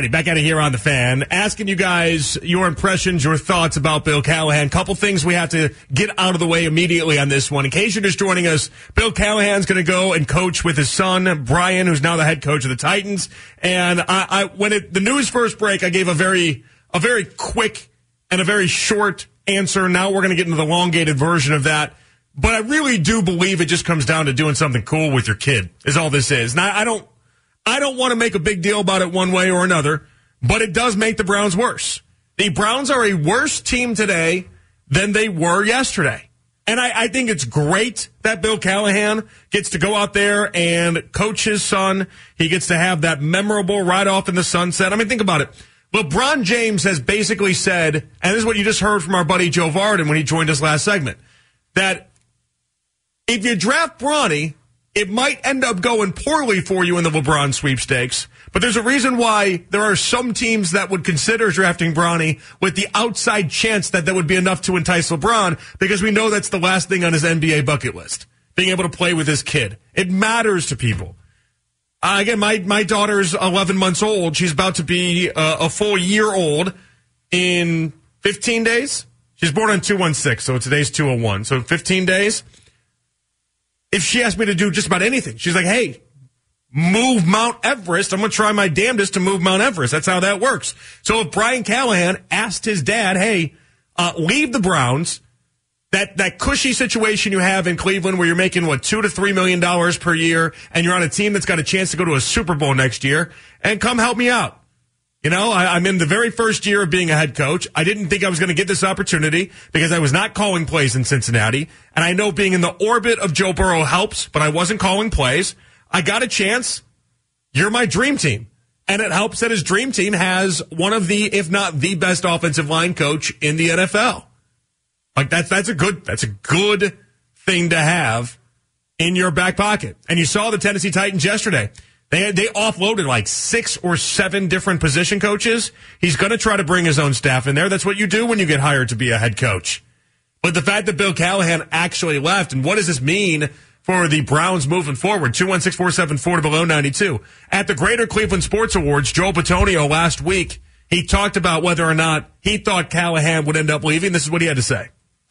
righty, back out of here on the fan, asking you guys your impressions, your thoughts about Bill Callahan. Couple things we have to get out of the way immediately on this one. In case you're just joining us, Bill Callahan's going to go and coach with his son Brian, who's now the head coach of the Titans. And I, I when it, the news first break, I gave a very a very quick and a very short answer. Now we're going to get into the elongated version of that. But I really do believe it just comes down to doing something cool with your kid. Is all this is. Now I don't. I don't want to make a big deal about it one way or another, but it does make the Browns worse. The Browns are a worse team today than they were yesterday. And I, I, think it's great that Bill Callahan gets to go out there and coach his son. He gets to have that memorable ride off in the sunset. I mean, think about it. LeBron James has basically said, and this is what you just heard from our buddy Joe Vardon when he joined us last segment, that if you draft Bronny, it might end up going poorly for you in the LeBron sweepstakes. But there's a reason why there are some teams that would consider drafting Bronny with the outside chance that that would be enough to entice LeBron because we know that's the last thing on his NBA bucket list. Being able to play with his kid. It matters to people. Uh, again, my, my daughter's 11 months old. She's about to be uh, a full year old in 15 days. She's born on 216, so today's 201. So 15 days if she asked me to do just about anything. She's like, hey, move Mount Everest. I'm going to try my damnedest to move Mount Everest. That's how that works. So if Brian Callahan asked his dad, hey, uh, leave the Browns, that, that cushy situation you have in Cleveland where you're making, what, two to three million dollars per year and you're on a team that's got a chance to go to a Super Bowl next year and come help me out. You know, I, am in the very first year of being a head coach. I didn't think I was going to get this opportunity because I was not calling plays in Cincinnati. And I know being in the orbit of Joe Burrow helps, but I wasn't calling plays. I got a chance. You're my dream team. And it helps that his dream team has one of the, if not the best offensive line coach in the NFL. Like that's, that's a good, that's a good thing to have in your back pocket. And you saw the Tennessee Titans yesterday. They they offloaded like six or seven different position coaches. He's going to try to bring his own staff in there. That's what you do when you get hired to be a head coach. But the fact that Bill Callahan actually left, and what does this mean for the Browns moving forward? 216-474 to below 92. At the Greater Cleveland Sports Awards, Joe Bitonio last week, he talked about whether or not he thought Callahan would end up leaving. This is what he had to say.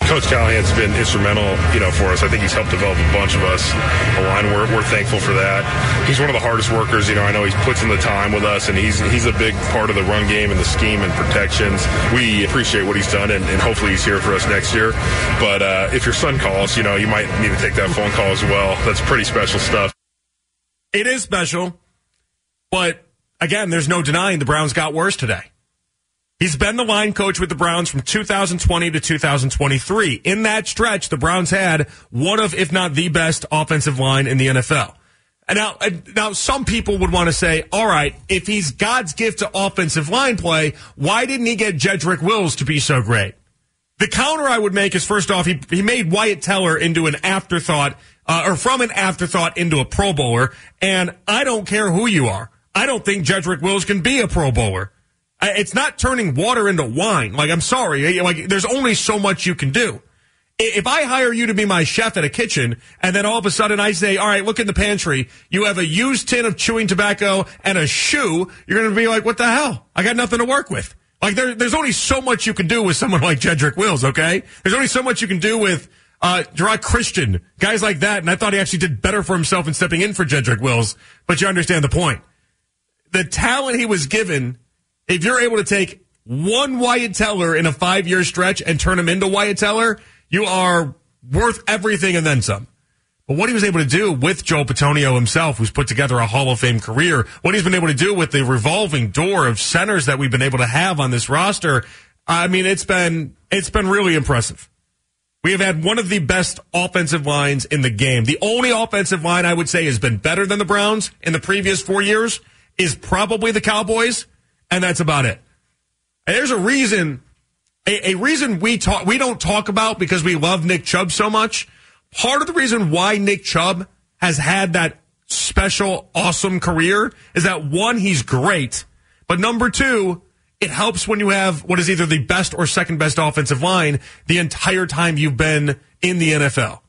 Coach Callahan's been instrumental, you know, for us. I think he's helped develop a bunch of us a line. We're, we're thankful for that. He's one of the hardest workers. You know, I know he puts in the time with us, and he's he's a big part of the run game and the scheme and protections. We appreciate what he's done, and, and hopefully he's here for us next year. But uh, if your son calls, you know, you might need to take that phone call as well. That's pretty special stuff. It is special, but again, there's no denying the Browns got worse today. He's been the line coach with the Browns from 2020 to 2023. In that stretch, the Browns had one of, if not the best offensive line in the NFL. And now, now some people would want to say, all right, if he's God's gift to offensive line play, why didn't he get Jedrick Wills to be so great? The counter I would make is first off, he, he made Wyatt Teller into an afterthought, uh, or from an afterthought into a Pro Bowler. And I don't care who you are. I don't think Jedrick Wills can be a Pro Bowler. It's not turning water into wine. Like, I'm sorry. Like, there's only so much you can do. If I hire you to be my chef at a kitchen and then all of a sudden I say, all right, look in the pantry. You have a used tin of chewing tobacco and a shoe. You're going to be like, what the hell? I got nothing to work with. Like there, there's only so much you can do with someone like Jedrick Wills. Okay. There's only so much you can do with, uh, Geron Christian, guys like that. And I thought he actually did better for himself in stepping in for Jedrick Wills, but you understand the point. The talent he was given if you're able to take one Wyatt Teller in a five year stretch and turn him into Wyatt Teller, you are worth everything and then some. But what he was able to do with Joe Bitonio himself, who's put together a Hall of Fame career, what he's been able to do with the revolving door of centers that we've been able to have on this roster, I mean, it's been, it's been really impressive. We have had one of the best offensive lines in the game. The only offensive line I would say has been better than the Browns in the previous four years is probably the Cowboys and that's about it. And there's a reason, a, a reason we talk, we don't talk about because we love Nick Chubb so much. Part of the reason why Nick Chubb has had that special, awesome career is that one, he's great, but number two, it helps when you have what is either the best or second best offensive line the entire time you've been in the NFL.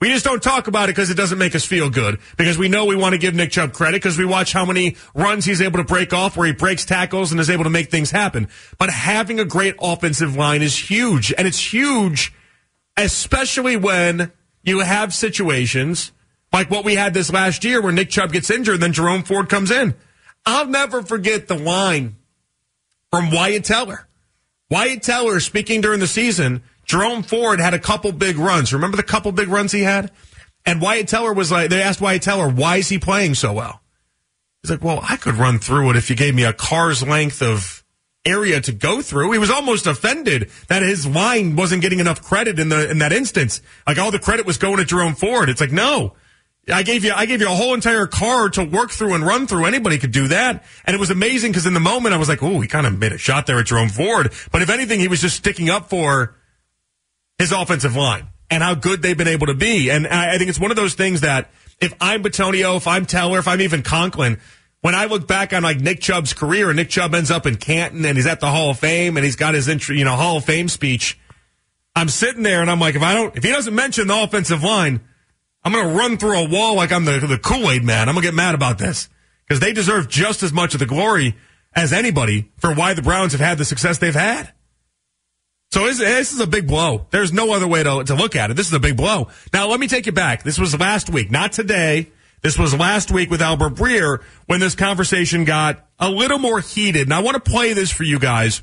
We just don't talk about it because it doesn't make us feel good. Because we know we want to give Nick Chubb credit because we watch how many runs he's able to break off where he breaks tackles and is able to make things happen. But having a great offensive line is huge. And it's huge, especially when you have situations like what we had this last year where Nick Chubb gets injured and then Jerome Ford comes in. I'll never forget the line from Wyatt Teller. Wyatt Teller speaking during the season Jerome Ford had a couple big runs. Remember the couple big runs he had? And Wyatt Teller was like, they asked Wyatt Teller, why is he playing so well? He's like, well, I could run through it if you gave me a car's length of area to go through. He was almost offended that his line wasn't getting enough credit in the in that instance. Like all the credit was going to Jerome Ford. It's like, no. I gave you I gave you a whole entire car to work through and run through. Anybody could do that. And it was amazing because in the moment I was like, oh, he kind of made a shot there at Jerome Ford. But if anything, he was just sticking up for his offensive line and how good they've been able to be. And I think it's one of those things that if I'm Bitonio, if I'm Teller, if I'm even Conklin, when I look back on like Nick Chubb's career and Nick Chubb ends up in Canton and he's at the Hall of Fame and he's got his you know, Hall of Fame speech, I'm sitting there and I'm like, if I don't, if he doesn't mention the offensive line, I'm going to run through a wall like I'm the, the Kool-Aid man. I'm going to get mad about this because they deserve just as much of the glory as anybody for why the Browns have had the success they've had. So this, this, is a big blow. There's no other way to, to look at it. This is a big blow. Now, let me take you back. This was last week, not today. This was last week with Albert Breer when this conversation got a little more heated. And I want to play this for you guys.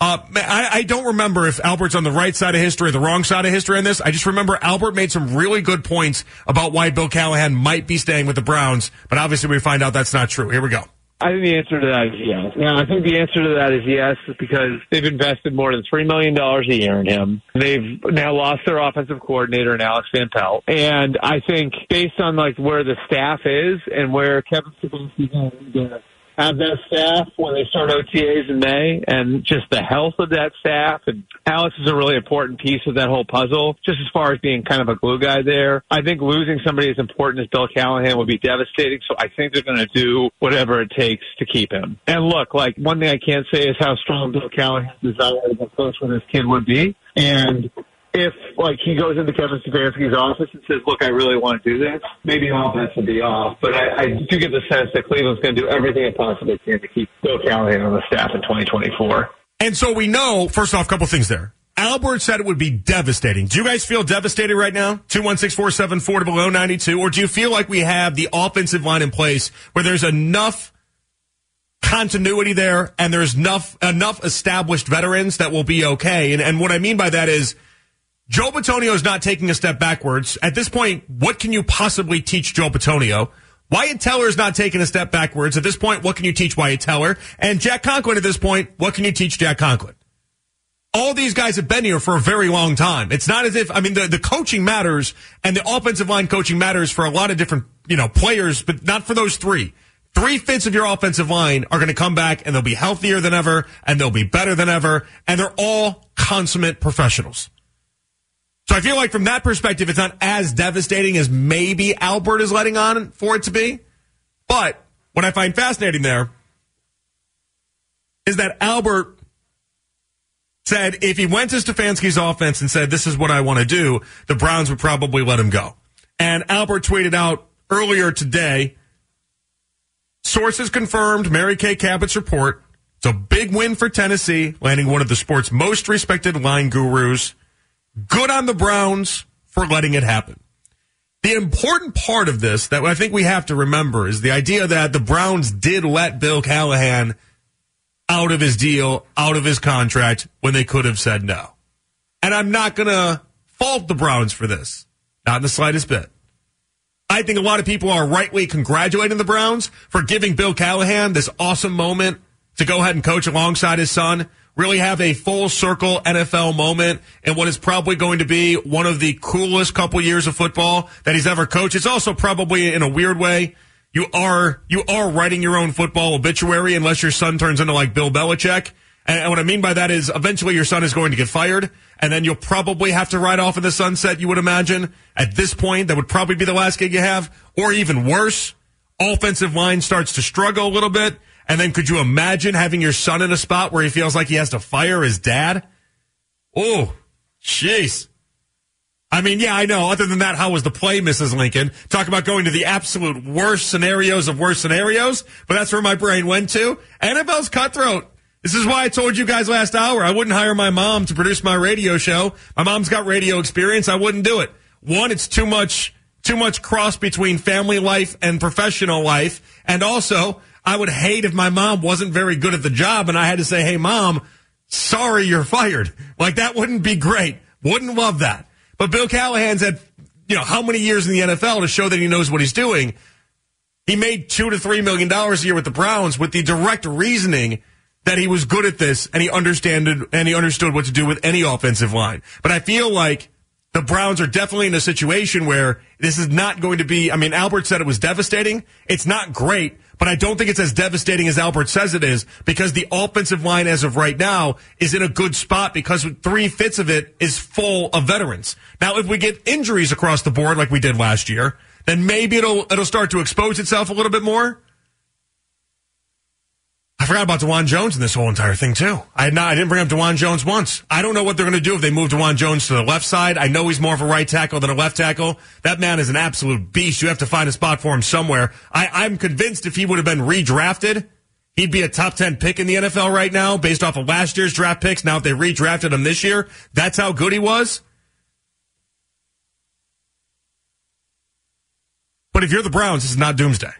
Uh, I, I, don't remember if Albert's on the right side of history or the wrong side of history on this. I just remember Albert made some really good points about why Bill Callahan might be staying with the Browns, but obviously we find out that's not true. Here we go. I think the answer to that is yes. Now, I think the answer to that is yes because they've invested more than $3 million a year in him. They've now lost their offensive coordinator in Alex Van Pelt. And I think based on like where the staff is and where Kevin to have that staff when they start OTAs in May and just the health of that staff. And Alex is a really important piece of that whole puzzle, just as far as being kind of a glue guy there. I think losing somebody as important as Bill Callahan would be devastating. So I think they're going to do whatever it takes to keep him. And look, like one thing I can't say is how strong Bill Callahan's desire to close with his kid would be. And if like he goes into Kevin Stefanski's office and says, "Look, I really want to do this," maybe all bets will be off. But I, I do get the sense that Cleveland's going to do everything it possibly can to keep Bill Callahan on the staff in 2024. And so we know, first off, a couple things there. Albert said it would be devastating. Do you guys feel devastated right now? 216-474 to below 92? Or do you feel like we have the offensive line in place where there's enough continuity there and there's enough, enough established veterans that will be okay? And, and what I mean by that is Joe Bitonio is not taking a step backwards. At this point, what can you possibly teach Joe Bitonio? Wyatt Teller is not taking a step backwards. At this point, what can you teach Wyatt Teller? And Jack Conklin at this point, what can you teach Jack Conklin? All these guys have been here for a very long time. It's not as if, I mean, the, the coaching matters and the offensive line coaching matters for a lot of different, you know, players, but not for those three. Three fifths of your offensive line are going to come back and they'll be healthier than ever and they'll be better than ever. And they're all consummate professionals. So I feel like from that perspective, it's not as devastating as maybe Albert is letting on for it to be. But what I find fascinating there is that Albert said if he went to Stefanski's offense and said, this is what I want to do, the Browns would probably let him go. And Albert tweeted out earlier today, sources confirmed Mary Kay Cabot's report. It's a big win for Tennessee, landing one of the sport's most respected line gurus Good on the Browns for letting it happen. The important part of this that I think we have to remember is the idea that the Browns did let Bill Callahan out of his deal, out of his contract when they could have said no. And I'm not going to fault the Browns for this. Not in the slightest bit. I think a lot of people are rightly congratulating the Browns for giving Bill Callahan this awesome moment to go ahead and coach alongside his son really have a full circle NFL moment and what is probably going to be one of the coolest couple years of football that he's ever coached. It's also probably in a weird way. You are, you are writing your own football obituary unless your son turns into like Bill Belichick. And what I mean by that is eventually your son is going to get fired and then you'll probably have to ride off in the sunset, you would imagine. At this point, that would probably be the last gig you have. Or even worse, offensive line starts to struggle a little bit and then could you imagine having your son in a spot where he feels like he has to fire his dad? Oh, jeez. I mean, yeah, I know. Other than that, how was the play, Mrs. Lincoln? Talk about going to the absolute worst scenarios of worst scenarios, but that's where my brain went to. NFL's cutthroat. This is why I told you guys last hour I wouldn't hire my mom to produce my radio show. My mom's got radio experience. I wouldn't do it. One, it's too much, too much cross between family life and professional life. And also, I would hate if my mom wasn't very good at the job and I had to say, Hey, mom, sorry, you're fired. Like that wouldn't be great. Wouldn't love that. But Bill Callahan's had, you know, how many years in the NFL to show that he knows what he's doing. He made two to three million dollars a year with the Browns with the direct reasoning that he was good at this and he understood and he understood what to do with any offensive line. But I feel like the Browns are definitely in a situation where this is not going to be. I mean, Albert said it was devastating. It's not great, but I don't think it's as devastating as Albert says it is because the offensive line as of right now is in a good spot because three fifths of it is full of veterans. Now, if we get injuries across the board like we did last year, then maybe it'll, it'll start to expose itself a little bit more. I forgot about Dawand Jones in this whole entire thing too. I had not, I didn't bring up Dawand Jones once. I don't know what they're going to do if they move Dawand Jones to the left side. I know he's more of a right tackle than a left tackle. That man is an absolute beast. You have to find a spot for him somewhere. I, I'm convinced if he would have been redrafted, he'd be a top 10 pick in the NFL right now based off of last year's draft picks. Now, if they redrafted him this year, that's how good he was. But if you're the Browns, this is not doomsday.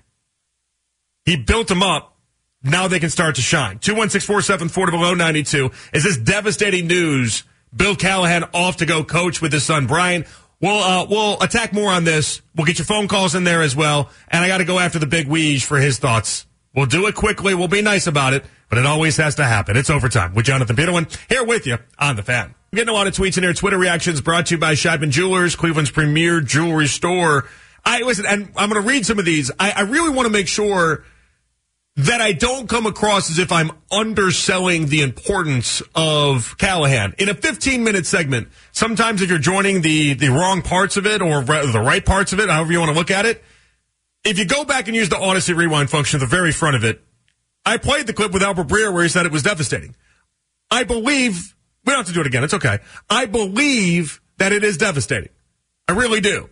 He built him up now they can start to shine. 216 below 92. Is this devastating news? Bill Callahan off to go coach with his son Brian. We'll, uh, we'll attack more on this. We'll get your phone calls in there as well. And I got to go after the big Weege for his thoughts. We'll do it quickly. We'll be nice about it, but it always has to happen. It's overtime with Jonathan Peterlin here with you on the fan. I'm getting a lot of tweets in here. Twitter reactions brought to you by Scheibman Jewelers, Cleveland's premier jewelry store. I listen, and I'm going to read some of these. I, I really want to make sure that I don't come across as if I'm underselling the importance of Callahan. In a 15 minute segment, sometimes if you're joining the, the wrong parts of it or the right parts of it, however you want to look at it, if you go back and use the Audacy rewind function at the very front of it, I played the clip with Albert Breer where he said it was devastating. I believe, we don't have to do it again. It's okay. I believe that it is devastating. I really do.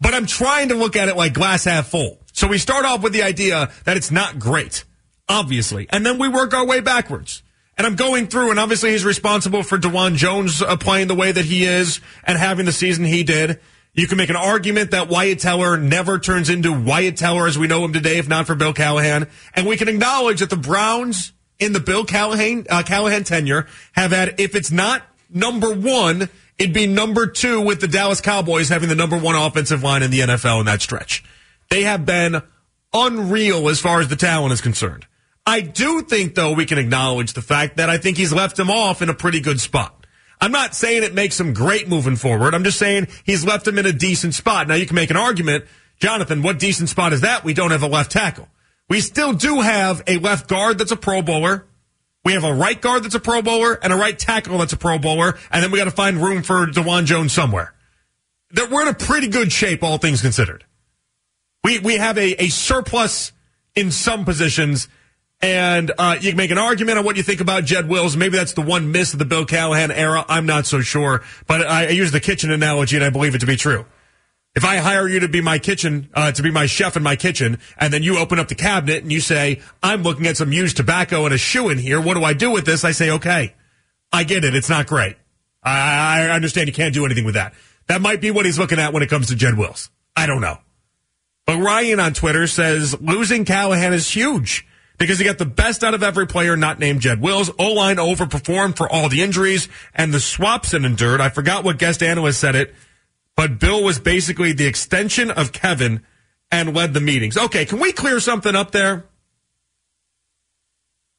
But I'm trying to look at it like glass half full. So we start off with the idea that it's not great, obviously, and then we work our way backwards. And I'm going through, and obviously he's responsible for Dawand Jones uh, playing the way that he is and having the season he did. You can make an argument that Wyatt Teller never turns into Wyatt Teller as we know him today, if not for Bill Callahan. And we can acknowledge that the Browns in the Bill Callahan, uh, Callahan tenure have had, if it's not number one, it'd be number two with the Dallas Cowboys having the number one offensive line in the NFL in that stretch. They have been unreal as far as the talent is concerned. I do think, though, we can acknowledge the fact that I think he's left him off in a pretty good spot. I'm not saying it makes him great moving forward. I'm just saying he's left him in a decent spot. Now, you can make an argument, Jonathan, what decent spot is that? We don't have a left tackle. We still do have a left guard that's a Pro Bowler. We have a right guard that's a Pro Bowler and a right tackle that's a Pro Bowler. And then we got to find room for Dawand Jones somewhere. That we're in a pretty good shape, all things considered. We we have a, a surplus in some positions, and uh, you can make an argument on what you think about Jed Wills. Maybe that's the one miss of the Bill Callahan era. I'm not so sure, but I, I use the kitchen analogy, and I believe it to be true. If I hire you to be my kitchen, uh, to be my chef in my kitchen, and then you open up the cabinet and you say, I'm looking at some used tobacco and a shoe in here. What do I do with this? I say, okay, I get it. It's not great. I, I understand you can't do anything with that. That might be what he's looking at when it comes to Jed Wills. I don't know. But Ryan on Twitter says losing Callahan is huge because he got the best out of every player not named Jed Wills. O-line overperformed for all the injuries and the swaps it endured. I forgot what guest analyst said it, but Bill was basically the extension of Kevin and led the meetings. Okay, can we clear something up there?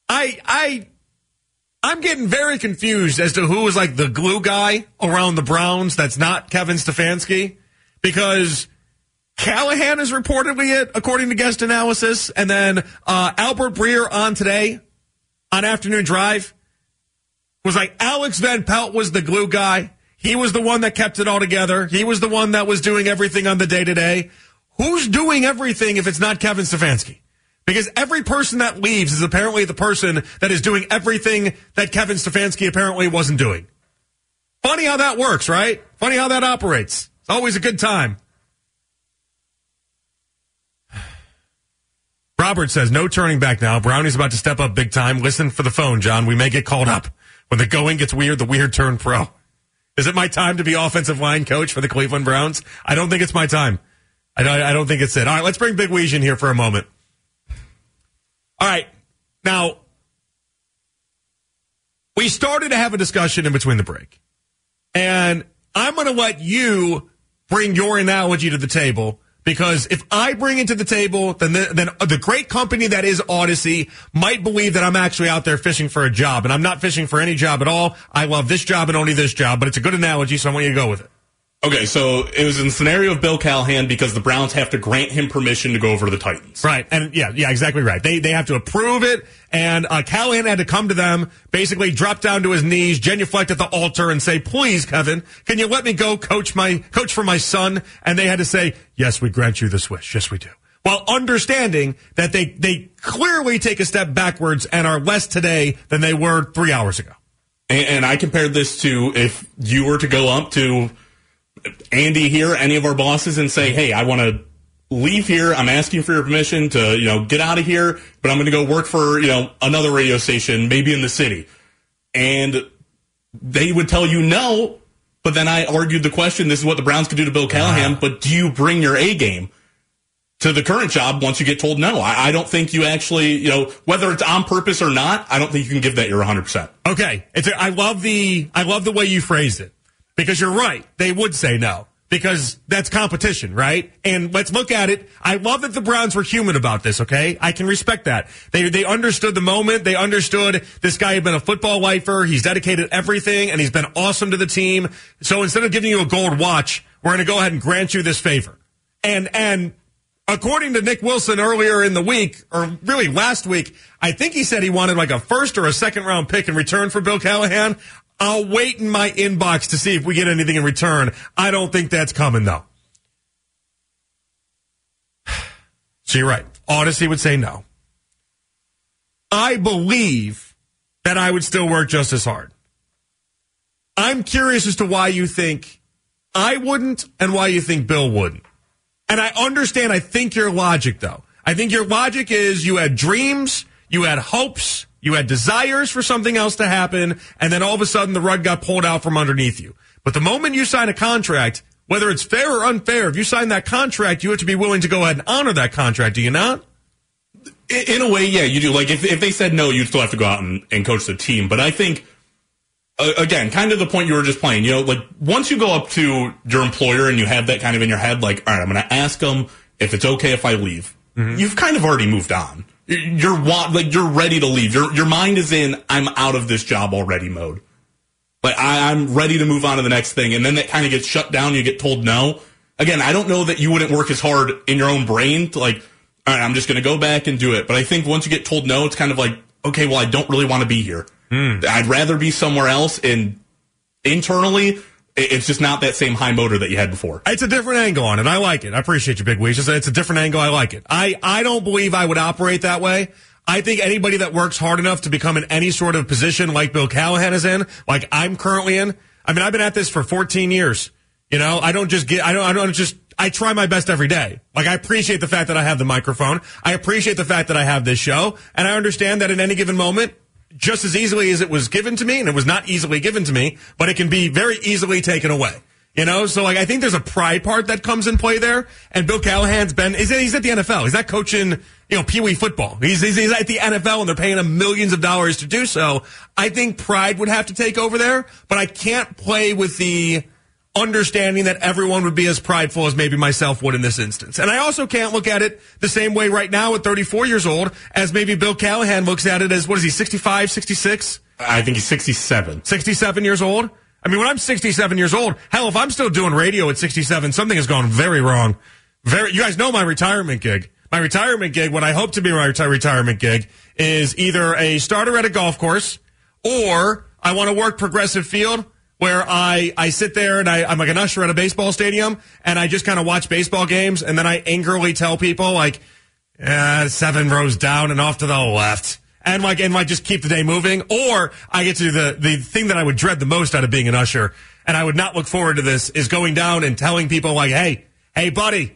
I, I, I'm getting very confused as to who is like the glue guy around the Browns that's not Kevin Stefanski because Callahan is reportedly it, according to guest analysis. And then uh, Albert Breer on today on Afternoon Drive was like Alex Van Pelt was the glue guy. He was the one that kept it all together. He was the one that was doing everything on the day to day. Who's doing everything if it's not Kevin Stefanski? Because every person that leaves is apparently the person that is doing everything that Kevin Stefanski apparently wasn't doing. Funny how that works, right? Funny how that operates. It's always a good time. Robert says, no turning back now. Brownie's about to step up big time. Listen for the phone, John. We may get called up. When the going gets weird, the weird turn pro. Is it my time to be offensive line coach for the Cleveland Browns? I don't think it's my time. I don't, I don't think it's it. All right, let's bring Big Weege in here for a moment. All right. Now, we started to have a discussion in between the break. And I'm going to let you bring your analogy to the table because if I bring it to the table, then the, then the great company that is Audacy might believe that I'm actually out there fishing for a job, and I'm not fishing for any job at all. I love this job and only this job, but it's a good analogy, so I want you to go with it. Okay, so it was in the scenario of Bill Callahan because the Browns have to grant him permission to go over to the Titans. Right, and yeah, yeah, exactly right. They they have to approve it, and uh, Callahan had to come to them, basically drop down to his knees, genuflect at the altar, and say, "Please, Kevin, can you let me go coach my coach for my son?" And they had to say, "Yes, we grant you this wish. Yes, we do." While understanding that they they clearly take a step backwards and are less today than they were three hours ago. And, and I compared this to if you were to go up to Andy here, any of our bosses, and say, "Hey, I want to leave here. I'm asking for your permission to, you know, get out of here, but I'm going to go work for, you know, another radio station, maybe in the city." And they would tell you no, but then I argued the question, this is what the Browns could do to Bill ah. Callahan, but do you bring your A game? To the current job, once you get told no, I, I don't think you actually, you know, whether it's on purpose or not, I don't think you can give that your 100. percent Okay, it's a, I love the I love the way you phrased it because you're right. They would say no because that's competition, right? And let's look at it. I love that the Browns were human about this, okay? I can respect that. They, they understood the moment. They understood this guy had been a football lifer. He's dedicated everything and he's been awesome to the team. So instead of giving you a gold watch, we're going to go ahead and grant you this favor. And, and according to Nick Wilson earlier in the week, or really last week, I think he said he wanted like a first or a second round pick in return for Bill Callahan. I'll wait in my inbox to see if we get anything in return. I don't think that's coming though. So you're right. Audacy would say no. I believe that I would still work just as hard. I'm curious as to why you think I wouldn't and why you think Bill wouldn't. And I understand, I think your logic though. I think your logic is you had dreams, you had hopes, you had desires for something else to happen, and then all of a sudden the rug got pulled out from underneath you. But the moment you sign a contract, whether it's fair or unfair, if you sign that contract, you have to be willing to go ahead and honor that contract, do you not? In a way, yeah, you do. Like if, if they said no, you'd still have to go out and, and coach the team. But I think, uh, again, kind of the point you were just playing, you know, like once you go up to your employer and you have that kind of in your head, like, all right, I'm going to ask them if it's okay if I leave. Mm-hmm. You've kind of already moved on. You're like you're ready to leave. Your your mind is in I'm out of this job already mode. Like I, I'm ready to move on to the next thing, and then that kind of gets shut down. You get told no. Again, I don't know that you wouldn't work as hard in your own brain to like, all right, I'm just going to go back and do it. But I think once you get told no, it's kind of like, okay, well, I don't really want to be here. Mm. I'd rather be somewhere else. And internally, it's just not that same high motor that you had before. It's a different angle on it. I like it. I appreciate you, Big. It's, it's a different angle. I like it. I, I don't believe I would operate that way. I think anybody that works hard enough to become in any sort of position like Bill Callahan is in, like I'm currently in. I mean, I've been at this for 14 years. You know, I don't just get, I don't, I don't just, I try my best every day. Like I appreciate the fact that I have the microphone. I appreciate the fact that I have this show. And I understand that in any given moment, just as easily as it was given to me, and it was not easily given to me, but it can be very easily taken away. You know, so like I think there's a pride part that comes in play there. And Bill Callahan's been he's, he's at the NFL. He's not coaching, you know, Pee Wee football. He's, he's he's at the NFL and they're paying him millions of dollars to do so. I think pride would have to take over there, but I can't play with the understanding that everyone would be as prideful as maybe myself would in this instance. And I also can't look at it the same way right now at 34 years old as maybe Bill Callahan looks at it as what is he 65, 66? I think he's 67. 67 years old. I mean, when I'm 67 years old, hell, if I'm still doing radio at 67, something has gone very wrong. Very, you guys know my retirement gig. My retirement gig, what I hope to be my reti- retirement gig, is either a starter at a golf course or I want to work progressive field where I, I sit there and I, I'm like an usher at a baseball stadium and I just kind of watch baseball games and then I angrily tell people like, seven rows down and off to the left and like and like just keep the day moving, or I get to the the thing that I would dread the most out of being an usher, and I would not look forward to this is going down and telling people like, hey, hey, buddy,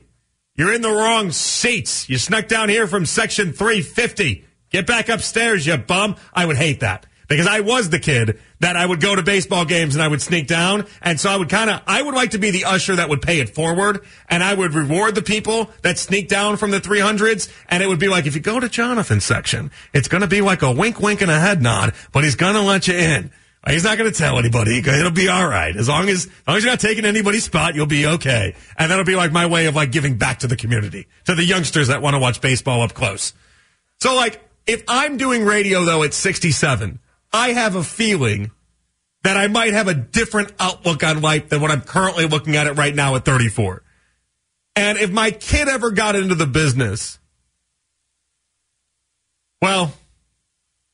you're in the wrong seats. You snuck down here from section 350. Get back upstairs, you bum. I would hate that because I was the kid that I would go to baseball games and I would sneak down. And so I would kind of, I would like to be the usher that would pay it forward and I would reward the people that sneak down from the 300s. And it would be like, if you go to Jonathan's section, it's going to be like a wink, wink and a head nod, but he's going to let you in. He's not going to tell anybody. It'll be all right. As long as, as long as you're not taking anybody's spot, you'll be okay. And that'll be like my way of like giving back to the community, to the youngsters that want to watch baseball up close. So like, if I'm doing radio though at 67, I have a feeling that I might have a different outlook on life than what I'm currently looking at it right now at 34. And if my kid ever got into the business, well,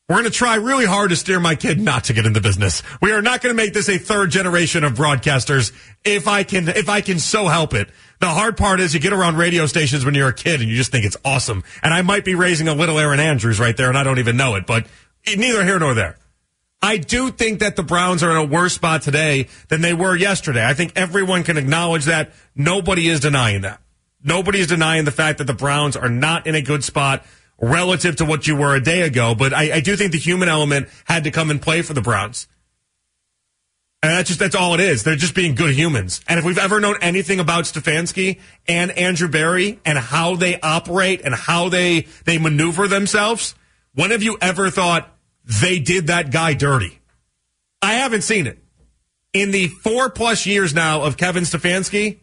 we're going to try really hard to steer my kid not to get in the business. We are not going to make this a third generation of broadcasters if I can, if I can so help it. The hard part is you get around radio stations when you're a kid and you just think it's awesome. And I might be raising a little Aaron Andrews right there and I don't even know it, but neither here nor there. I do think that the Browns are in a worse spot today than they were yesterday. I think everyone can acknowledge that. Nobody is denying that. Nobody is denying the fact that the Browns are not in a good spot relative to what you were a day ago. But I, I do think the human element had to come and play for the Browns. And that's just, that's all it is. They're just being good humans. And if we've ever known anything about Stefanski and Andrew Berry and how they operate and how they, they maneuver themselves, when have you ever thought they did that guy dirty? I haven't seen it. In the four plus years now of Kevin Stefanski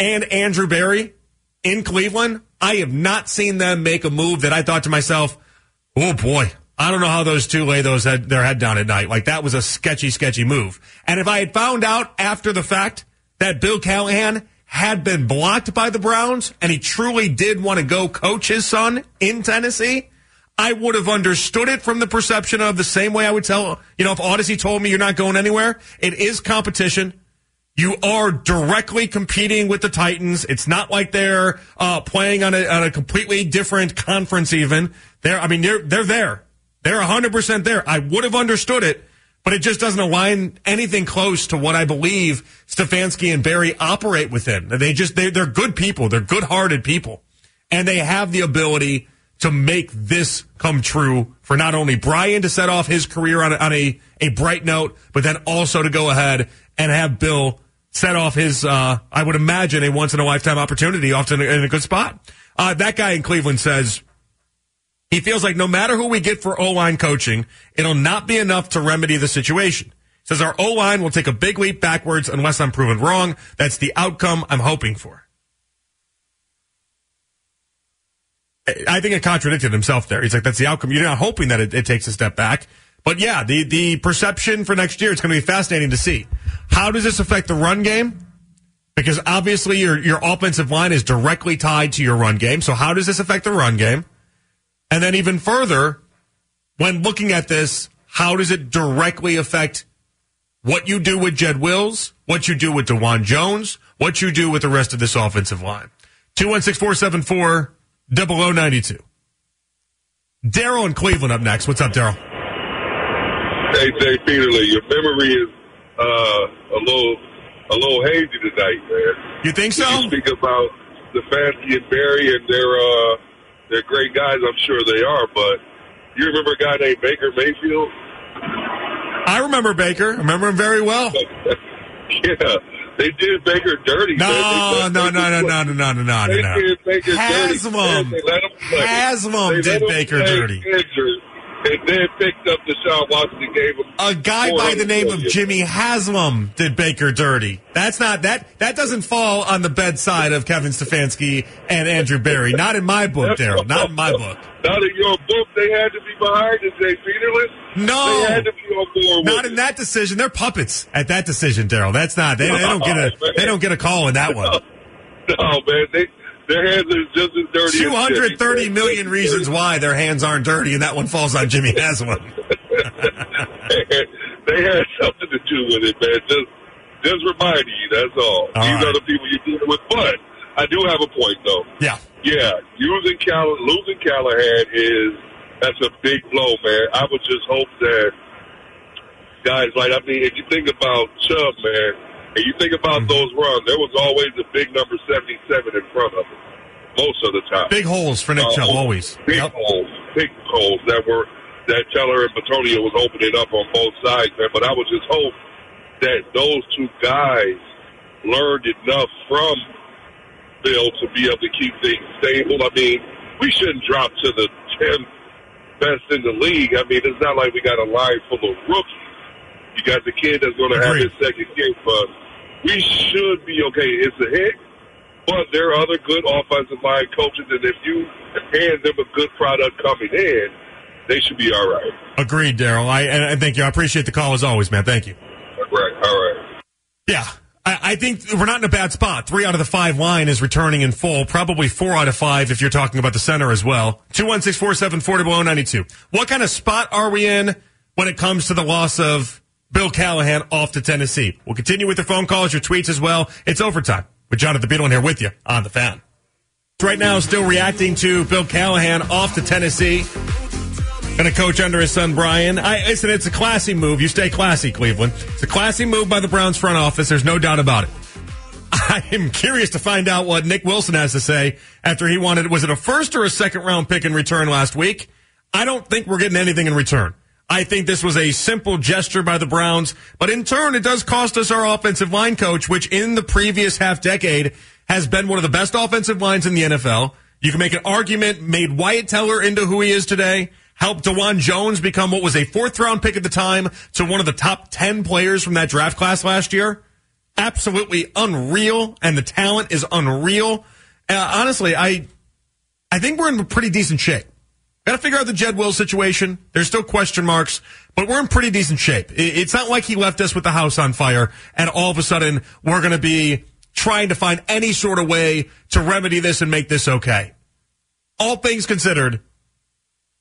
and Andrew Berry in Cleveland, I have not seen them make a move that I thought to myself, oh boy, I don't know how those two lay those head, their head down at night. Like that was a sketchy, sketchy move. And if I had found out after the fact that Bill Callahan had been blocked by the Browns and he truly did want to go coach his son in Tennessee, I would have understood it from the perception of the same way I would tell, you know, if Audacy told me you're not going anywhere, it is competition. You are directly competing with the Titans. It's not like they're uh, playing on a, on a completely different conference. Even they're, I mean, they're they're there. They're 100 percent there. I would have understood it, but it just doesn't align anything close to what I believe Stefanski and Berry operate within. They just they, they're good people. They're good-hearted people, and they have the ability to make this come true for not only Brian to set off his career on a, on a, a bright note, but then also to go ahead and have Bill set off his, uh, I would imagine, a once in a lifetime opportunity, often in a good spot. Uh, that guy in Cleveland says he feels like no matter who we get for O line coaching, it'll not be enough to remedy the situation. Says our O line will take a big leap backwards unless I'm proven wrong. That's the outcome I'm hoping for. I think it contradicted himself there. He's like, that's the outcome. You're not hoping that it, it takes a step back. But yeah, the, the perception for next year, it's going to be fascinating to see. How does this affect the run game? Because obviously your, your offensive line is directly tied to your run game. So how does this affect the run game? And then even further, when looking at this, how does it directly affect what you do with Jed Wills, what you do with Dawand Jones, what you do with the rest of this offensive line? 216 0092. Daryl in Cleveland up next. What's up, Daryl? Hey, Jay Peterly, your memory is uh, a little a little hazy tonight, man. You think so? You speak about the Stefanski and Berry, and they're uh, they're great guys. I'm sure they are, but you remember a guy named Baker Mayfield? I remember Baker. I remember him very well. yeah. They did Baker dirty. No, no, no, no, no, no, no, no, no, They no. did Baker Haslam. dirty. They play. Haslam did Baker dirty. injured, and then picked up Deshaun Watson and gave him A guy by the name of. Jimmy Haslam did Baker dirty. That's not that that doesn't fall on the bedside of Kevin Stefanski and Andrew Berry. Not in my book, Daryl. Not in my book. Not in your book. They had to be behind it, Jay Peterless. No. They had to be on board Not in it. that decision. They're puppets at that decision, Daryl. That's not. They, they don't get a. They don't get a call in that one. No, man. They, their hands are just as dirty. as Two hundred thirty Jimmy's. reasons why their hands aren't dirty, and that one falls on Jimmy Haslam. they had something to do with it, man. Just, just reminding you. That's all. All These right. are the people you're dealing with. But I do have a point, though. Yeah. Yeah, using Call- losing Callahan is that's a big blow, man. I would just hope that guys like I mean, if you think about Chubb, man, and you think about mm-hmm. those runs, there was always a big number seventy seven in front of him most of the time. Big holes for Nick Uh, Chubb, always. Big Yep. holes, big holes that were that Teller and Bitonio was opening up on both sides, man. But I would just hope that those two guys learned enough from Bill to be able to keep things stable. I mean, we shouldn't drop to the tenth best in the league. I mean, it's not like we got a line full of rookies. You got the kid that's going to have his second game, but we should be okay. It's a hit, but there are other good offensive line coaches, and if you hand them a good product coming in, they should be all right. Agreed, Daryl. I and, thank you. I appreciate the call as always, man. Thank you. Right, all right. Yeah. I, I think we're not in a bad spot. Three out of the five line is returning in full. Probably four out of five if you're talking about the center as well. Two one six four seven forty below oh ninety two. What kind of spot are we in when it comes to the loss of Bill Callahan off to Tennessee? We'll continue with your phone calls, your tweets as well. It's overtime with Jonathan Beadle here with you on the fan. Right now, still reacting to Bill Callahan off to Tennessee. Going to coach under his son Brian. I listen. It's a classy move. You stay classy, Cleveland. It's a classy move by the Browns front office. There's no doubt about it. I am curious to find out what Nick Wilson has to say after he wanted. Was it a first or a second round pick in return last week? I don't think we're getting anything in return. I think this was a simple gesture by the Browns, but in turn, it does cost us our offensive line coach, which in the previous half decade has been one of the best offensive lines in the NFL. You can make an argument, made Wyatt Teller into who he is today, helped Dawand Jones become what was a fourth round pick at the time to one of the top 10 players from that draft class last year. Absolutely unreal, and the talent is unreal. Uh, honestly, I, I think we're in pretty decent shape. Got to figure out the Jed Will situation. There's still question marks, but we're in pretty decent shape. It's not like he left us with the house on fire and all of a sudden we're going to be trying to find any sort of way to remedy this and make this okay. All things considered,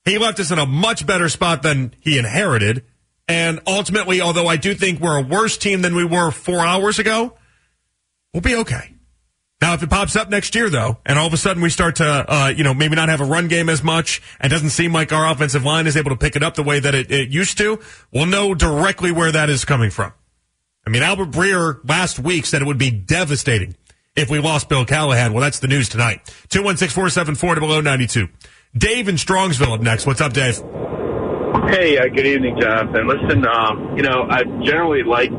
he left us in a much better spot than he inherited. And ultimately, although I do think we're a worse team than we were four hours ago, we'll be okay. Now, if it pops up next year, though, and all of a sudden we start to, uh, you know, maybe not have a run game as much, and doesn't seem like our offensive line is able to pick it up the way that it, it used to, we'll know directly where that is coming from. I mean, Albert Breer last week said it would be devastating if we lost Bill Callahan. Well, that's the news tonight. 216-474 to below 92. Dave in Strongsville up next. What's up, Dave? Hey, uh, good evening, Jonathan. Listen, um, you know, I generally like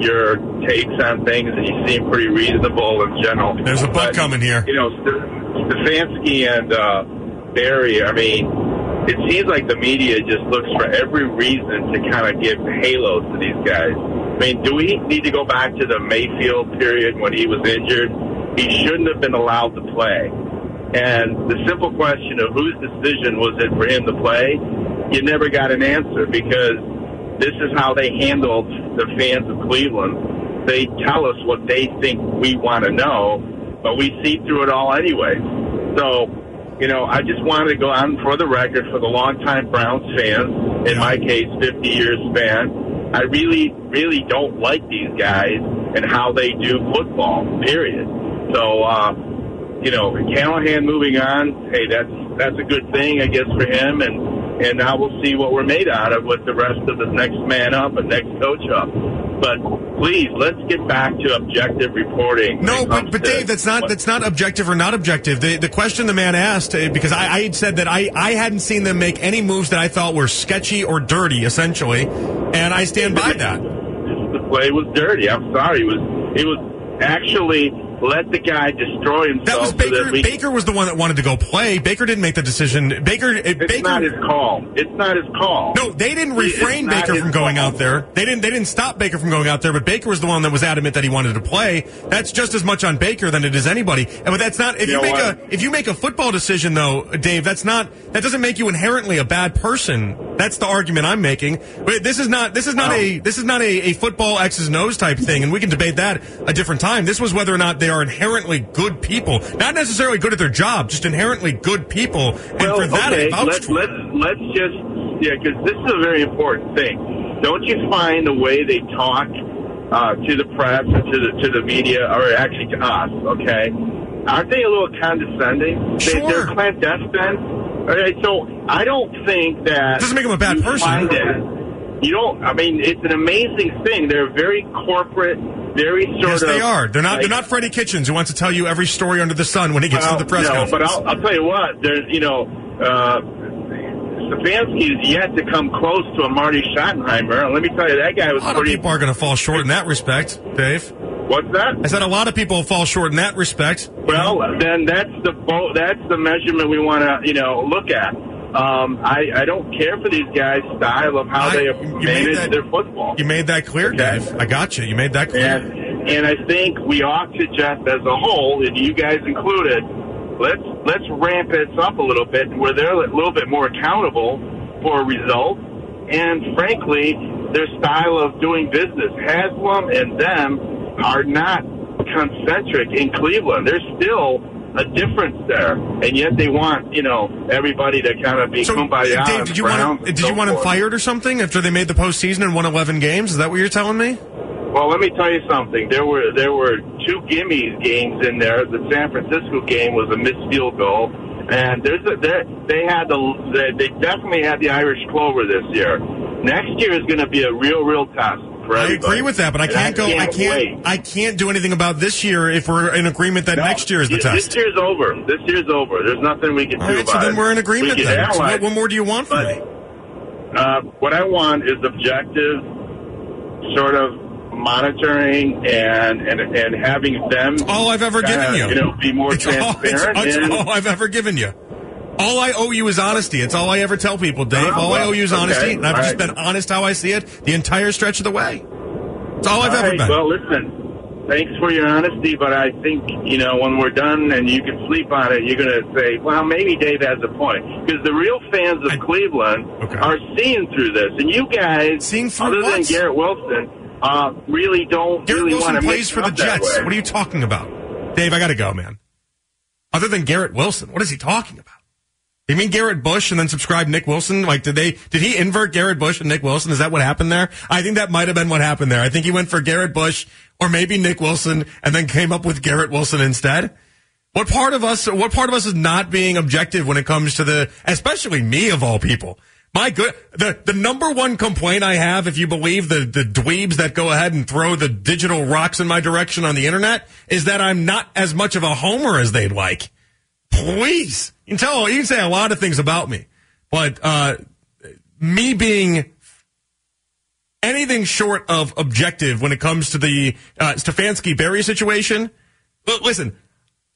your takes on things, and you seem pretty reasonable in general. There's a buck But, coming here. You know, Stefanski and uh, Berry, I mean, it seems like the media just looks for every reason to kind of give halos to these guys. I mean, do we need to go back to the Mayfield period when he was injured? He shouldn't have been allowed to play. And the simple question of whose decision was it for him to play, you never got an answer because this is how they handled the fans of Cleveland. They tell us what they think we want to know, but we see through it all anyway. So, you know, I just wanted to go on for the record for the longtime Browns fans, in my case, 50 years span. I really, really don't like these guys and how they do football, period. So, uh, you know, Callahan moving on, hey, that's that's a good thing, I guess, for him, and and now we'll see what we're made out of with the rest of the next man up and next coach up. But please, let's get back to objective reporting. No, but, but Dave, that's not what- that's not objective or not objective. The the question the man asked uh, because I, I had said that I, I hadn't seen them make any moves that I thought were sketchy or dirty, essentially, and I stand by that. the play was dirty. I'm sorry. It was it was actually let the guy destroy himself. That was so Baker. that we, Baker was the one that wanted to go play. Baker didn't make the decision. Baker. It's Baker. not his call. It's not his call. No, they didn't refrain not Baker from going call. out there. They didn't. They didn't stop Baker from going out there. But Baker was the one that was adamant that he wanted to play. That's just as much on Baker than it is anybody. And but that's not. If you, You know make what? a if you make a football decision though, Dave, that's not. That doesn't make you inherently a bad person. That's the argument I'm making. But this is not. This is not No. a. This is not a, a football X's O's type thing. And we can debate that a different time. This was whether or not they are inherently good people, not necessarily good at their job, just inherently good people. And Well, for that, okay, I let's, for. let's let's just yeah, because this is a very important thing. Don't you find the way they talk uh, to the press to the to the media, or actually to us? Okay, aren't they a little condescending? Sure. They, they're clandestine. All right, so I don't think that Doesn't make them a bad person. You don't. I mean, it's an amazing thing. They're very corporate, very sort Yes, of. they are. They're not. like- they're not Freddie Kitchens who wants to tell you every story under the sun when he gets well, to the press no, conference. but I'll, I'll tell you what. There's, you know, uh, Stefanski is yet to come close to a Marty Schottenheimer. And let me tell you, that guy was a lot of people are going to fall short in that respect, Dave. What's that? I said a lot of people fall short in that respect. Well, then that's the bo- that's the measurement we want to you know look at. Um, I, I don't care for these guys' style of how I- they manage that- their football. You made that clear, Okay. Dave. I got you. You made that clear. And and I think we ought to just, as a whole, and you guys included, let's let's ramp this up a little bit where they're a little bit more accountable for results. And frankly, their style of doing business, Haslam and them, are not concentric in Cleveland. There's still a difference there, and yet they want you know everybody to kind of be So, kumbaya. Dave, did you want and did so you want him forth. fired or something after they made the postseason and won 11 games? Is that what you're telling me? Well, let me tell you something. There were there were two gimmies games in there. The San Francisco game was a missed field goal, and there's a, there, they had the they, they definitely had the Irish Clover this year. Next year is going to be a real real test for I everybody. agree with that, but I And can't go. I can't. wait. I can't do anything about this year if we're in agreement that No, next year is the this- test. This year's over. This year's over. There's nothing we can All do right, about so it. then we're in agreement. We Then. So what, what more do you want from But- me? Uh, what I want is objective, sort of monitoring and and, and having them. All I've ever given you. You know, be more It's all, it's, transparent. it's all I've ever given you. All I owe you is honesty. It's all I ever tell people, Dave. Oh, all I owe you is okay, honesty, and I've all just right. been honest how I see it the entire stretch of the way. It's all I've All ever been. Well, listen. Thanks for your honesty, but I think you know when we're done and you can sleep on it, you're going to say, "Well, maybe Dave has a point." Because the real fans of I- Cleveland Okay. are seeing through this, and you guys, Seeing through other than? Garrett Wilson, uh, really don't Garrett really Wilson want to plays for the Jets. What are you talking about? Dave, I got to go, man. Other than Garrett Wilson, what is he talking about? You mean Garrett Bush and then subscribe Nick Wilson? Like, did they, did he invert Garrett Bush and Nick Wilson? Is that what happened there? I think that might have been what happened there. I think he went for Garrett Bush or maybe Nick Wilson and then came up with Garrett Wilson instead. What part of us, what part of us is not being objective when it comes to the, especially me of all people? My good, the, the number one complaint I have, if you believe the, the dweebs that go ahead and throw the digital rocks in my direction on the internet, is that I'm not as much of a homer as they'd like. Please. You can tell, you can say a lot of things about me, but, uh, me being anything short of objective when it comes to the, uh, Stefanski Berry situation. Listen,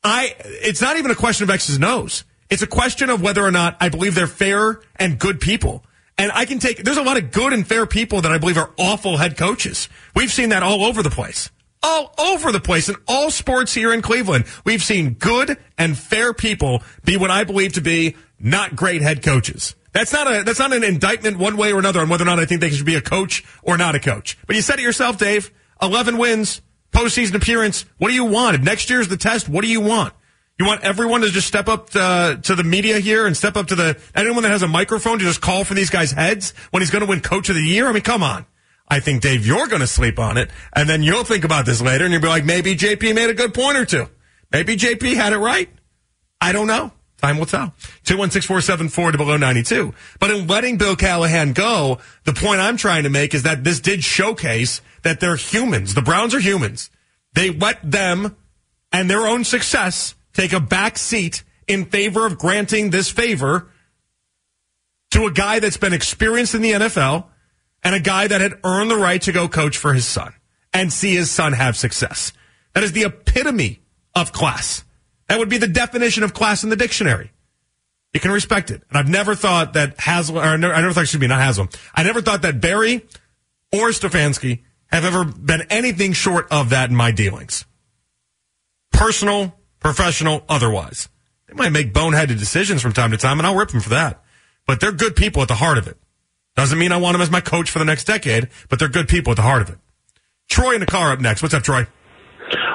I, it's not even a question of X's O's. It's a question of whether or not I believe they're fair and good people. And I can take, there's a lot of good and fair people that I believe are awful head coaches. We've seen that all over the place. All over the place in all sports here in Cleveland. We've seen good and fair people be what I believe to be not great head coaches. That's not a, that's not an indictment one way or another on whether or not I think they should be a coach or not a coach. But you said it yourself, Dave. 11 wins, postseason appearance. What do you want? If next year's the test, what do you want? You want everyone to just step up to, to the media here and step up to the anyone that has a microphone to just call for these guys' heads when he's going to win Coach of the Year? I mean, come on. I think Dave, you're going to sleep on it, and then you'll think about this later, and you'll be like, maybe JP made a good point or two. Maybe JP had it right. I don't know. Time will tell. Two one six four seven four to below oh ninety two. But in letting Bill Callahan go, the point I'm trying to make is that this did showcase that they're humans. The Browns are humans. They let them and their own success take a back seat in favor of granting this favor to a guy that's been experienced in the NFL and a guy that had earned the right to go coach for his son and see his son have success. That is the epitome of class. That would be the definition of class in the dictionary. You can respect it. And I've never thought that Haslam, or I never, thought, excuse me, not Haslam. I never thought that Berry or Stefanski have ever been anything short of that in my dealings. Personal, professional, otherwise. They might make boneheaded decisions from time to time, and I'll rip them for that. But they're good people at the heart of it. Doesn't mean I want them as my coach for the next decade, but they're good people at the heart of it. Troy in the car up next. What's up, Troy?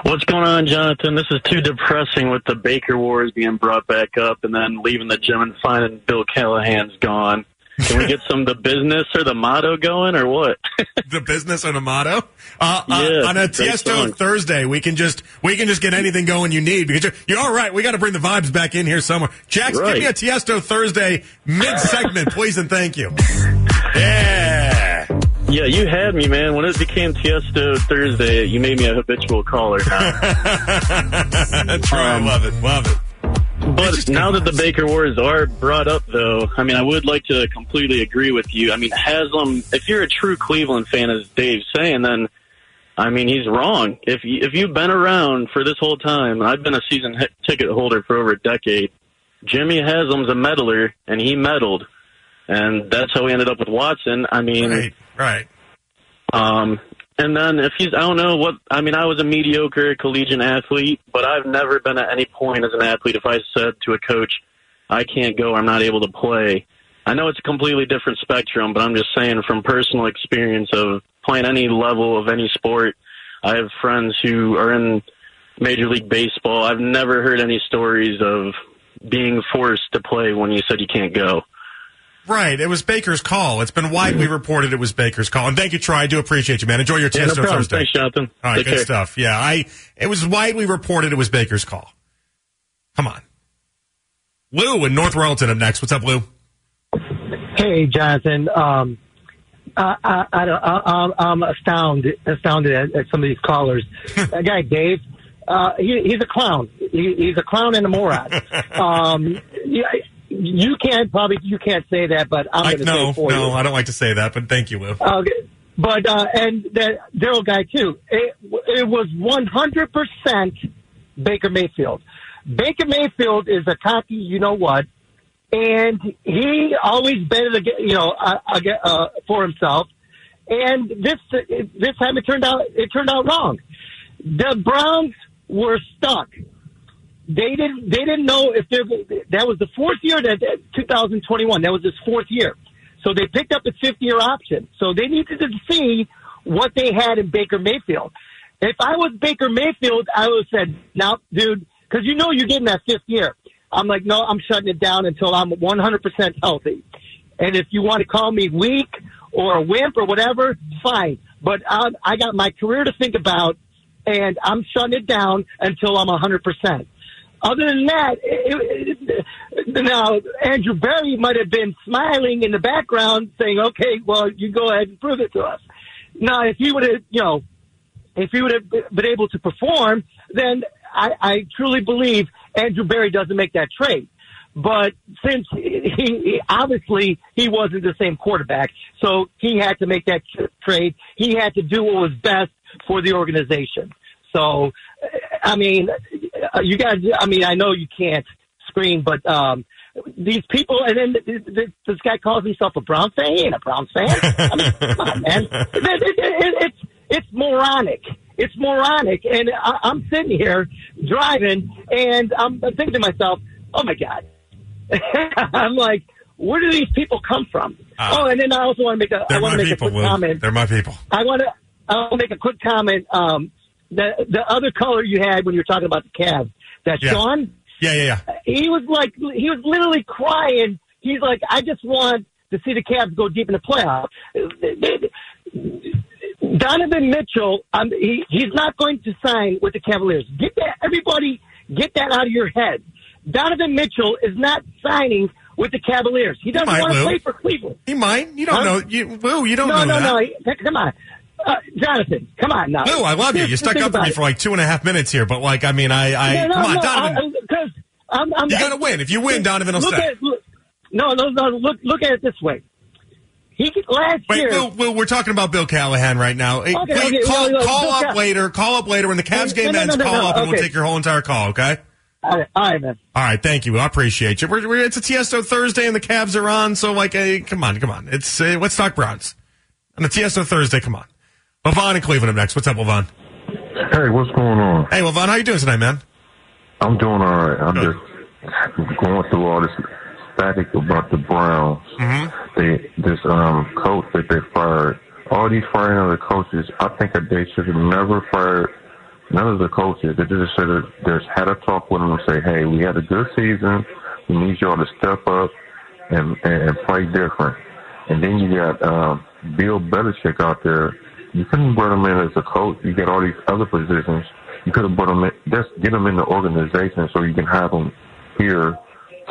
What's going on, Jonathan? This is too depressing with the Baker Wars being brought back up and then leaving the gym and finding Bill Callahan's gone. Can we get some the business or the motto going or what? the business or the motto. Uh, Yeah, uh, on a Tiesto. Thursday, we can just we can just get anything going you need because you're, you're all right. We got to bring the vibes back in here somewhere. Jax, give me a Tiesto Thursday mid segment, please and thank you. Yeah. yeah, you had me, man. When it became Tiesto Thursday, you made me a habitual caller. That's right. Um, love it. Love it. But now that the. Baker Wars are brought up, though, I mean, I would like to completely agree with you. I mean, Haslam, if you're a true Cleveland fan, as Dave's saying, then I mean, he's wrong. If you, if you've been around for this whole time, I've been a season h- ticket holder for over a decade. Jimmy Haslam's a meddler, and he meddled, and that's how we ended up with Watson. I mean, Right. Right. um, and then if he's, I don't know what, I mean, I was a mediocre collegiate athlete, but I've never been at any point as an athlete if I said to a coach, I can't go, I'm not able to play. I know it's a completely different spectrum, but I'm just saying from personal experience of playing any level of any sport, I have friends who are in Major League Baseball. I've never heard any stories of being forced to play when you said you can't go. Right. It was Baker's call. It's been widely reported it was Baker's call. And thank you, Troy. I do appreciate you, man. Enjoy your Yeah, no Tiesto problem. Thursday. Thanks, Jonathan. All right, Take good care. stuff. Yeah, I. It was widely reported it was Baker's call. Come on, Lou in North Royalton up next. What's up, Lou? Hey, Jonathan. Um, I, I, I, don't- I, I'm- I'm astounded, astounded at, at some of these callers. that guy, Dave, uh, he, he's a clown. He, he's a clown and a moron. um, yeah, you can't probably you can't say that, but I'm going to no, say for no, you. I don't like to say that, but thank you, Lou. Okay. But uh, and that Daryl guy too. It, it was 100 percent Baker Mayfield. Baker Mayfield is a cocky, you know what, and he always betted you know, uh, uh, for himself. And this this time it turned out it turned out wrong. The Browns were stuck. They didn't. They didn't know if they're. That was the fourth year that, that 2021. That was his fourth year. So they picked up a fifth year option. So they needed to see what they had in Baker Mayfield. If I was Baker Mayfield, I would have said, "Now, dude, because you know you're getting that fifth year." I'm like, "No, I'm shutting it down until I'm 100% healthy." And if you want to call me weak or a wimp or whatever, fine. But I, I got my career to think about, and I'm shutting it down until I'm 100%. Other than that, it, it, now Andrew Berry might have been smiling in the background, saying, "Okay, well, you go ahead and prove it to us." Now, if he would have, you know, if he would have been able to perform, then I, I truly believe Andrew Berry doesn't make that trade. But since he, he obviously he wasn't the same quarterback, so he had to make that trade. He had to do what was best for the organization. So, I mean, you guys. I mean, I know you can't scream, but um, these people, and then th- th- this guy calls himself a Browns fan. He ain't a Browns fan. I mean, come on, man. It, it, it, it's it's moronic. It's moronic, and I, I'm sitting here driving, and I'm thinking to myself, "Oh my god." I'm like, where do these people come from? Ah. oh, and then I also want to make a I They're want to make people, a quick Lou. comment. They're my people. I want to I want to make a quick comment. Um, the the other color you had when you were talking about the Cavs, that Yeah. Sean, Yeah, yeah, yeah. he was like he was literally crying. He's like, I just want to see the Cavs go deep in the playoffs. Donovan Mitchell, um, he, he's not going to sign with the Cavaliers. Get that, everybody, get that out of your head. Donovan Mitchell is not signing with the Cavaliers. He doesn't might, want to Lou. play for Cleveland. He might. You don't Huh? know. You, Lou, you don't No, know no, that. no. Come on, uh, Jonathan. Come on now. Lou, I love you. You stuck up for me it. for like two and a half minutes here, but like, I mean, I, I Yeah, no, come on, no, Donovan. Because I'm, I'm, you got to win. If you win, Donovan will look stay. at look, no, no, no. Look, look at it this way. He last Wait, year. Lou, Lou, we're talking about Bill Callahan right now. Okay, wait, okay, call, well, call up Ca- later. Call up later when the Cavs No, game no, no, ends. no, call no, up and we'll take your whole entire call. Okay. all, right, all right, man. All right, thank you. I appreciate you. We're, we're, it's a Tiesto Thursday and the Cavs are on, so like, hey, come on, come on. It's uh, let's talk Browns on a Tiesto Thursday. Come on, Levon in Cleveland up next. What's up, Levon? Hey, what's going on? Hey, Levon, how you doing tonight, man? I'm doing all right. I'm Good. just going through all this static about the Browns. Mm-hmm. They this um coach that they fired. All these firing of the coaches, I think that they should have never fired none of the coaches. They just should have just had a talk with them and say, "Hey, we had a good season. We need y'all to step up and and, and play different." and then you got um, Bill Belichick out there. You couldn't bring him in as a coach. You got all these other positions. You could have brought him in, just get him in the organization so you can have him here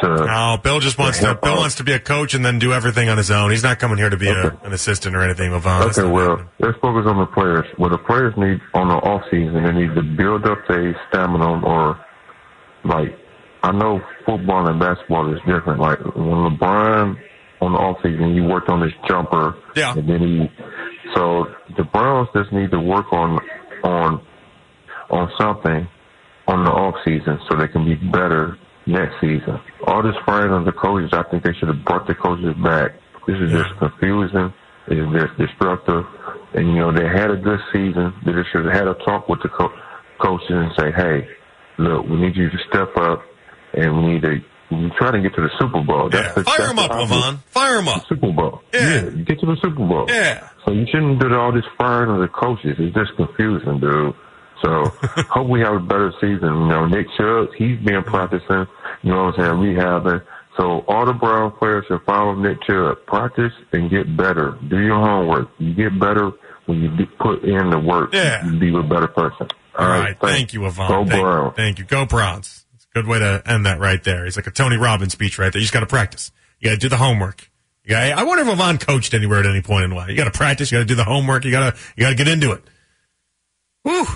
to. No, Bill just wants to. help Bill out. wants to be a coach and then do everything on his own. He's not coming here to be a, an assistant or anything, Levon. Okay, well, happening. let's focus on the players. What the players need on the off season, they need to build up their stamina or like I know football and basketball is different. Like when LeBron on the off season he worked on his jumper. Yeah. And then he so the Browns just need to work on on on something on the off season so they can be better next season. All this firing of the coaches, I think they should have brought the coaches back. This is just confusing. It's just destructive. And you know, they had a good season. They just should have had a talk with the co- coaches and say, hey, look, we need you to step up and we need to we try to get to the Super Bowl. Yeah. the- Fire them up, Levon. Fire them up. Super Bowl. Yeah. Get to the Super Bowl. Yeah. So you shouldn't do all this firing of the coaches. It's just confusing, dude. So hope we have a better season. You know, Nick Chubb, he's been practicing, you know what I'm saying, rehabbing. So all the Brown players should follow Nick Chubb. Practice and get better. Do your homework. You get better when you put in the work. Yeah. You be a better person. All right. Thank you, Yvonne. Go thank, Browns. Thank you. Go Browns. It's a good way to end that right there. He's like a Tony Robbins speech right there. You just got to practice. You got to do the homework. Got I wonder if Yvonne coached anywhere at any point in life. You got to practice. You got to do the homework. You got to you got to get into it. Whew.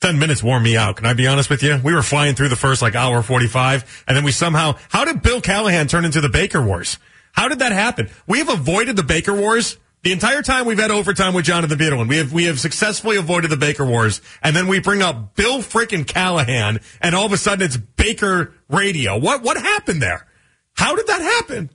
Ten minutes wore me out. Can I be honest with you? We were flying through the first like hour forty five, and then we somehow. How did Bill Callahan turn into the Baker Wars? How did that happen? We have avoided the Baker Wars the entire time we've had overtime with Jonathan Peterlin. We have we have successfully avoided the Baker Wars, and then we bring up Bill frickin' Callahan, and all of a sudden it's Baker Radio. What what happened there? How did that happen?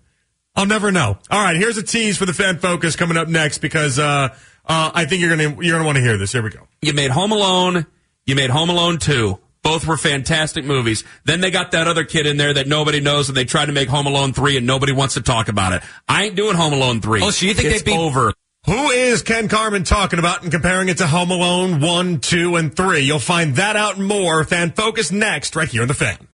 I'll never know. All right, here's a tease for the fan focus coming up next because uh, uh, I think you're gonna you're gonna want to hear this. Here we go. You made Home Alone. You made Home Alone 2. Both were fantastic movies. Then they got that other kid in there that nobody knows, and they tried to make Home Alone 3, and nobody wants to talk about it. I ain't doing Home Alone 3. Oh, so you think it's they'd be- over? Who is Ken Carman talking about and comparing it to Home Alone 1, 2, and 3? You'll find that out and more. Fan Focus next, right here on The Fan.